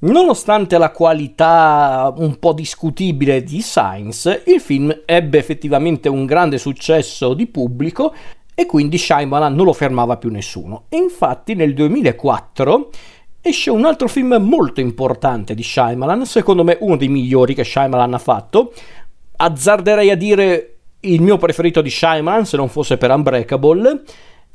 Nonostante la qualità un po' discutibile di Science, il film ebbe effettivamente un grande successo di pubblico e quindi Shyamalan non lo fermava più nessuno. E infatti nel 2004 esce un altro film molto importante di Shyamalan, secondo me uno dei migliori che Shyamalan ha fatto. Azzarderei a dire il mio preferito di Shyamalan se non fosse per Unbreakable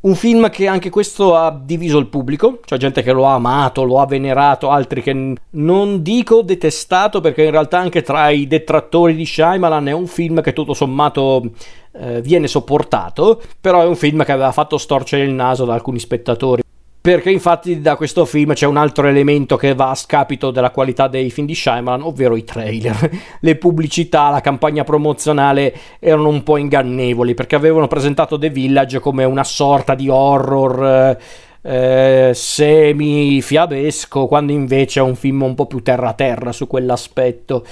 un film che anche questo ha diviso il pubblico, c'è gente che lo ha amato, lo ha venerato, altri che non dico detestato perché in realtà anche tra i detrattori di Shyamalan è un film che tutto sommato eh, viene sopportato, però è un film che aveva fatto storcere il naso da alcuni spettatori perché infatti da questo film c'è un altro elemento che va a scapito della qualità dei film di Shyamalan, ovvero i trailer. Le pubblicità, la campagna promozionale erano un po' ingannevoli perché avevano presentato The Village come una sorta di horror eh, semi-fiabesco, quando invece è un film un po' più terra-terra su quell'aspetto.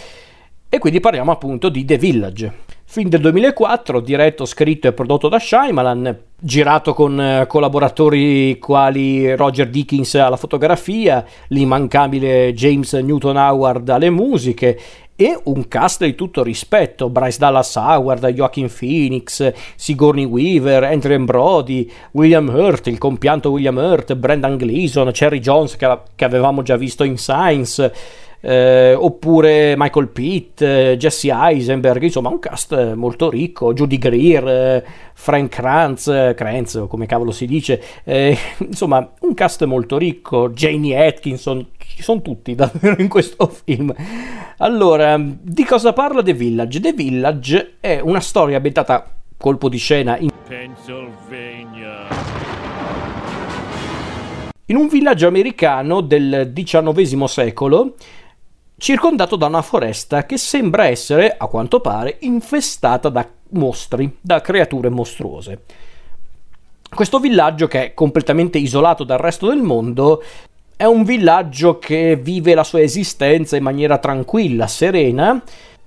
E quindi parliamo appunto di The Village. Film del 2004, diretto, scritto e prodotto da Shyamalan, girato con eh, collaboratori quali Roger Dickens alla fotografia, l'immancabile James Newton Howard alle musiche e un cast di tutto rispetto, Bryce Dallas Howard, Joaquin Phoenix, Sigourney Weaver, Andrew Brody, William Hurt, il compianto William Hurt, Brendan Gleeson, Cherry Jones che, che avevamo già visto in Science, eh, oppure Michael Pitt, eh, Jesse Eisenberg, insomma un cast molto ricco, Judy Greer, eh, Frank Kranz, eh, Kranz come cavolo si dice, eh, insomma un cast molto ricco, Janie Atkinson, ci sono tutti davvero in questo film. Allora, di cosa parla The Village? The Village è una storia ambientata colpo di scena in Pennsylvania in un villaggio americano del XIX secolo circondato da una foresta che sembra essere, a quanto pare, infestata da mostri, da creature mostruose. Questo villaggio, che è completamente isolato dal resto del mondo, è un villaggio che vive la sua esistenza in maniera tranquilla, serena,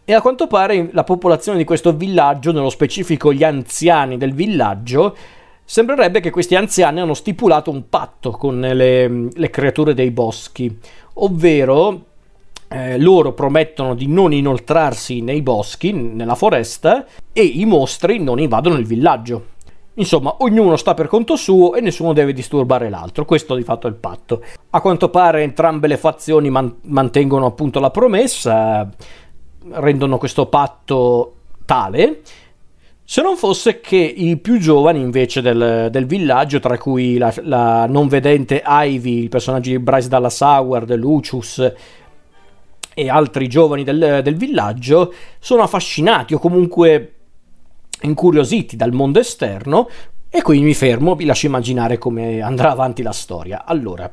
e a quanto pare la popolazione di questo villaggio, nello specifico gli anziani del villaggio, sembrerebbe che questi anziani hanno stipulato un patto con le, le creature dei boschi, ovvero eh, loro promettono di non inoltrarsi nei boschi, nella foresta, e i mostri non invadono il villaggio. Insomma, ognuno sta per conto suo e nessuno deve disturbare l'altro. Questo di fatto è il patto. A quanto pare entrambe le fazioni man- mantengono appunto la promessa, rendono questo patto tale. Se non fosse che i più giovani invece del, del villaggio, tra cui la, la, non vedente Ivy, il personaggio di Bryce Dallas Howard, Lucius, e altri giovani del, del villaggio sono affascinati o comunque incuriositi dal mondo esterno e qui mi fermo, vi lascio immaginare come andrà avanti la storia. Allora,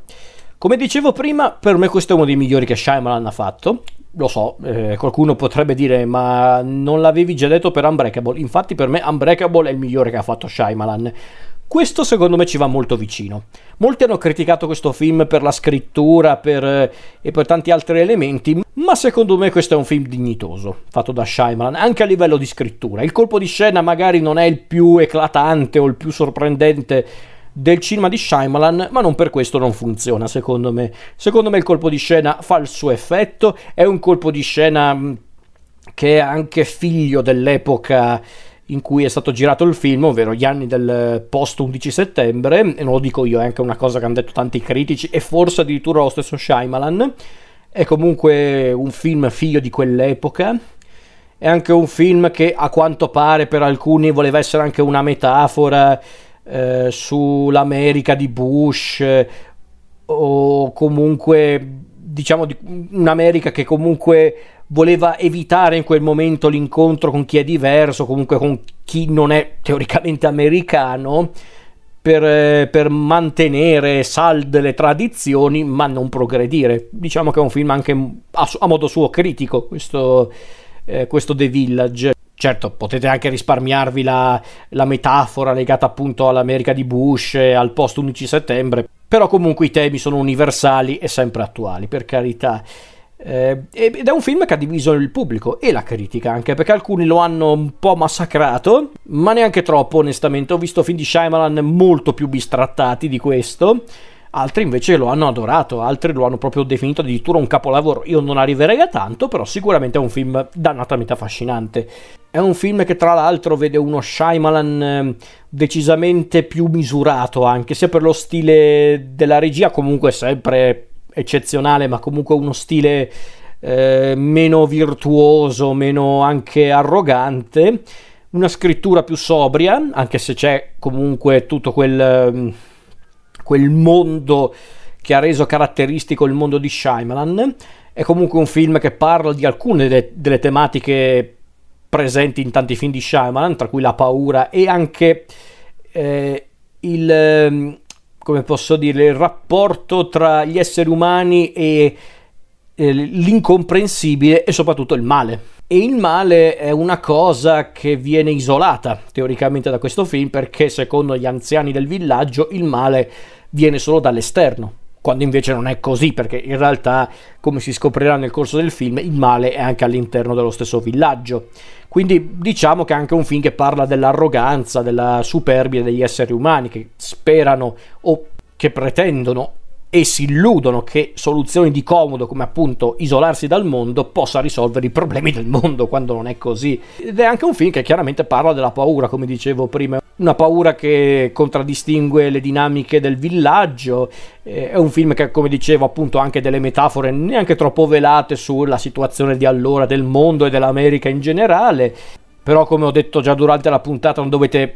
come dicevo prima, per me questo è uno dei migliori che Shyamalan ha fatto. Lo so, eh, qualcuno potrebbe dire, ma non l'avevi già detto per Unbreakable. Infatti per me Unbreakable è il migliore che ha fatto Shyamalan. Questo secondo me ci va molto vicino. Molti hanno criticato questo film per la scrittura per, eh, e per tanti altri elementi, ma secondo me questo è un film dignitoso, fatto da Shyamalan, anche a livello di scrittura. Il colpo di scena magari non è il più eclatante o il più sorprendente del cinema di Shyamalan, ma non per questo non funziona, secondo me. Secondo me il colpo di scena fa il suo effetto, è un colpo di scena che è anche figlio dell'epoca in cui è stato girato il film, ovvero gli anni del post 11 settembre, e non lo dico io, è anche una cosa che hanno detto tanti critici e forse addirittura lo stesso Shyamalan. È comunque un film figlio di quell'epoca. È anche un film che a quanto pare per alcuni voleva essere anche una metafora eh, sull'America di Bush eh, o comunque diciamo di un'America che comunque voleva evitare in quel momento l'incontro con chi è diverso, comunque con chi non è teoricamente americano, per, per, mantenere salde le tradizioni ma non progredire. Diciamo che è un film anche a, a modo suo critico, questo, eh, questo The Village. Certo, potete anche risparmiarvi la, la metafora legata appunto all'America di Bush e al post 11 settembre, però comunque i temi sono universali e sempre attuali, per carità. Eh, ed è un film che ha diviso il pubblico e la critica anche perché alcuni lo hanno un po' massacrato, ma neanche troppo onestamente. Ho visto film di Shyamalan molto più bistrattati di questo. Altri invece lo hanno adorato, altri lo hanno proprio definito addirittura un capolavoro. Io non arriverei a tanto, però sicuramente è un film dannatamente affascinante. È un film che tra l'altro vede uno Shyamalan ehm, decisamente più misurato, anche sia per lo stile della regia, comunque sempre eccezionale, ma comunque uno stile eh, meno virtuoso, meno anche arrogante, una scrittura più sobria, anche se c'è comunque tutto quel, ehm, quel mondo che ha reso caratteristico il mondo di Shyamalan. È comunque un film che parla di alcune delle, delle tematiche presenti in tanti film di Shyamalan, tra cui la paura e anche eh, il, ehm, come posso dire, il rapporto tra gli esseri umani e eh, l'incomprensibile e soprattutto il male. E il male è una cosa che viene isolata teoricamente da questo film perché secondo gli anziani del villaggio il male viene solo dall'esterno quando invece non è così, perché in realtà, come si scoprirà nel corso del film, il male è anche all'interno dello stesso villaggio. Quindi diciamo che è anche un film che parla dell'arroganza, della superbia degli esseri umani che sperano o che pretendono e si illudono che soluzioni di comodo come appunto isolarsi dal mondo possa risolvere i problemi del mondo quando non è così. Ed è anche un film che chiaramente parla della paura, come dicevo prima, una paura che contraddistingue le dinamiche del villaggio. È un film che, come dicevo, appunto ha anche delle metafore neanche troppo velate sulla situazione di allora del mondo e dell'America in generale. Però, come ho detto già durante la puntata, non dovete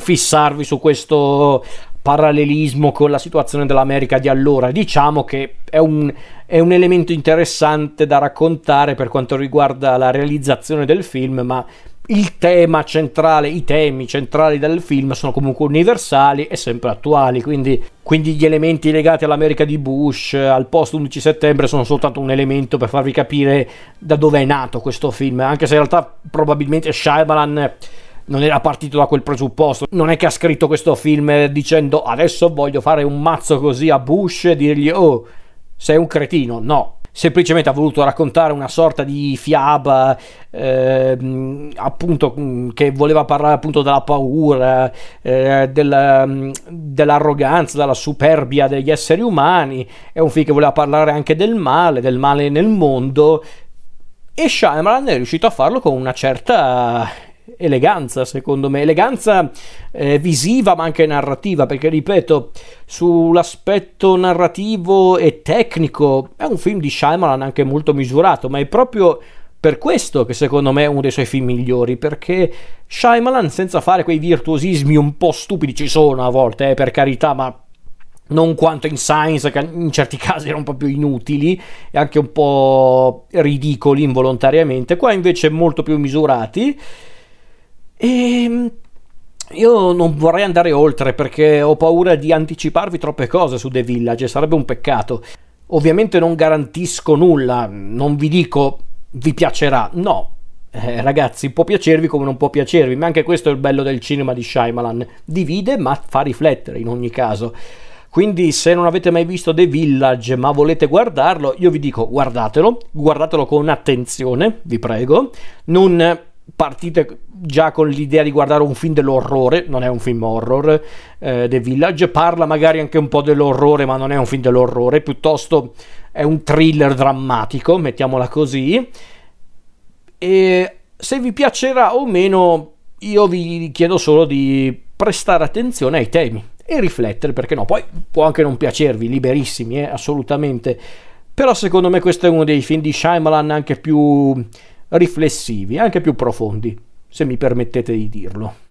fissarvi su questo parallelismo con la situazione dell'America di allora. Diciamo che è un, è un, elemento interessante da raccontare per quanto riguarda la realizzazione del film, ma il tema centrale, i temi centrali del film sono comunque universali e sempre attuali, quindi, quindi gli elementi legati all'America di Bush, al post 11 settembre, sono soltanto un elemento per farvi capire da dove è nato questo film, anche se in realtà probabilmente Shyamalan non era partito da quel presupposto. Non è che ha scritto questo film dicendo adesso voglio fare un mazzo così a Bush e dirgli oh sei un cretino. No, semplicemente ha voluto raccontare una sorta di fiaba eh, appunto che voleva parlare appunto della paura eh, del, dell'arroganza della superbia degli esseri umani è un film che voleva parlare anche del male del male nel mondo e Shyamalan è riuscito a farlo con una certa eleganza, secondo me, eleganza eh, visiva ma anche narrativa, perché ripeto, sull'aspetto narrativo e tecnico è un film di Shyamalan anche molto misurato, ma è proprio per questo che secondo me è uno dei suoi film migliori, perché Shyamalan senza fare quei virtuosismi un po' stupidi ci sono a volte, eh, per carità, ma non quanto in Science, che in certi casi erano proprio inutili e anche un po' ridicoli involontariamente, qua invece molto più misurati e ehm, io non vorrei andare oltre perché ho paura di anticiparvi troppe cose su The Village, sarebbe un peccato. Ovviamente non garantisco nulla, non vi dico vi piacerà, no. Eh, ragazzi, può piacervi come non può piacervi, ma anche questo è il bello del cinema di Shyamalan. Divide ma fa riflettere in ogni caso. Quindi se non avete mai visto The Village ma volete guardarlo, io vi dico guardatelo, guardatelo con attenzione, vi prego. Non partite già con l'idea di guardare un film dell'orrore, non è un film horror, eh, The Village, parla magari anche un po' dell'orrore, ma non è un film dell'orrore, piuttosto è un thriller drammatico, mettiamola così. E se vi piacerà o meno, io vi chiedo solo di prestare attenzione ai temi e riflettere, perché no, poi può anche non piacervi, liberissimi, eh, assolutamente. Però secondo me questo è uno dei film di Shyamalan anche più riflessivi, anche più profondi, se mi permettete di dirlo.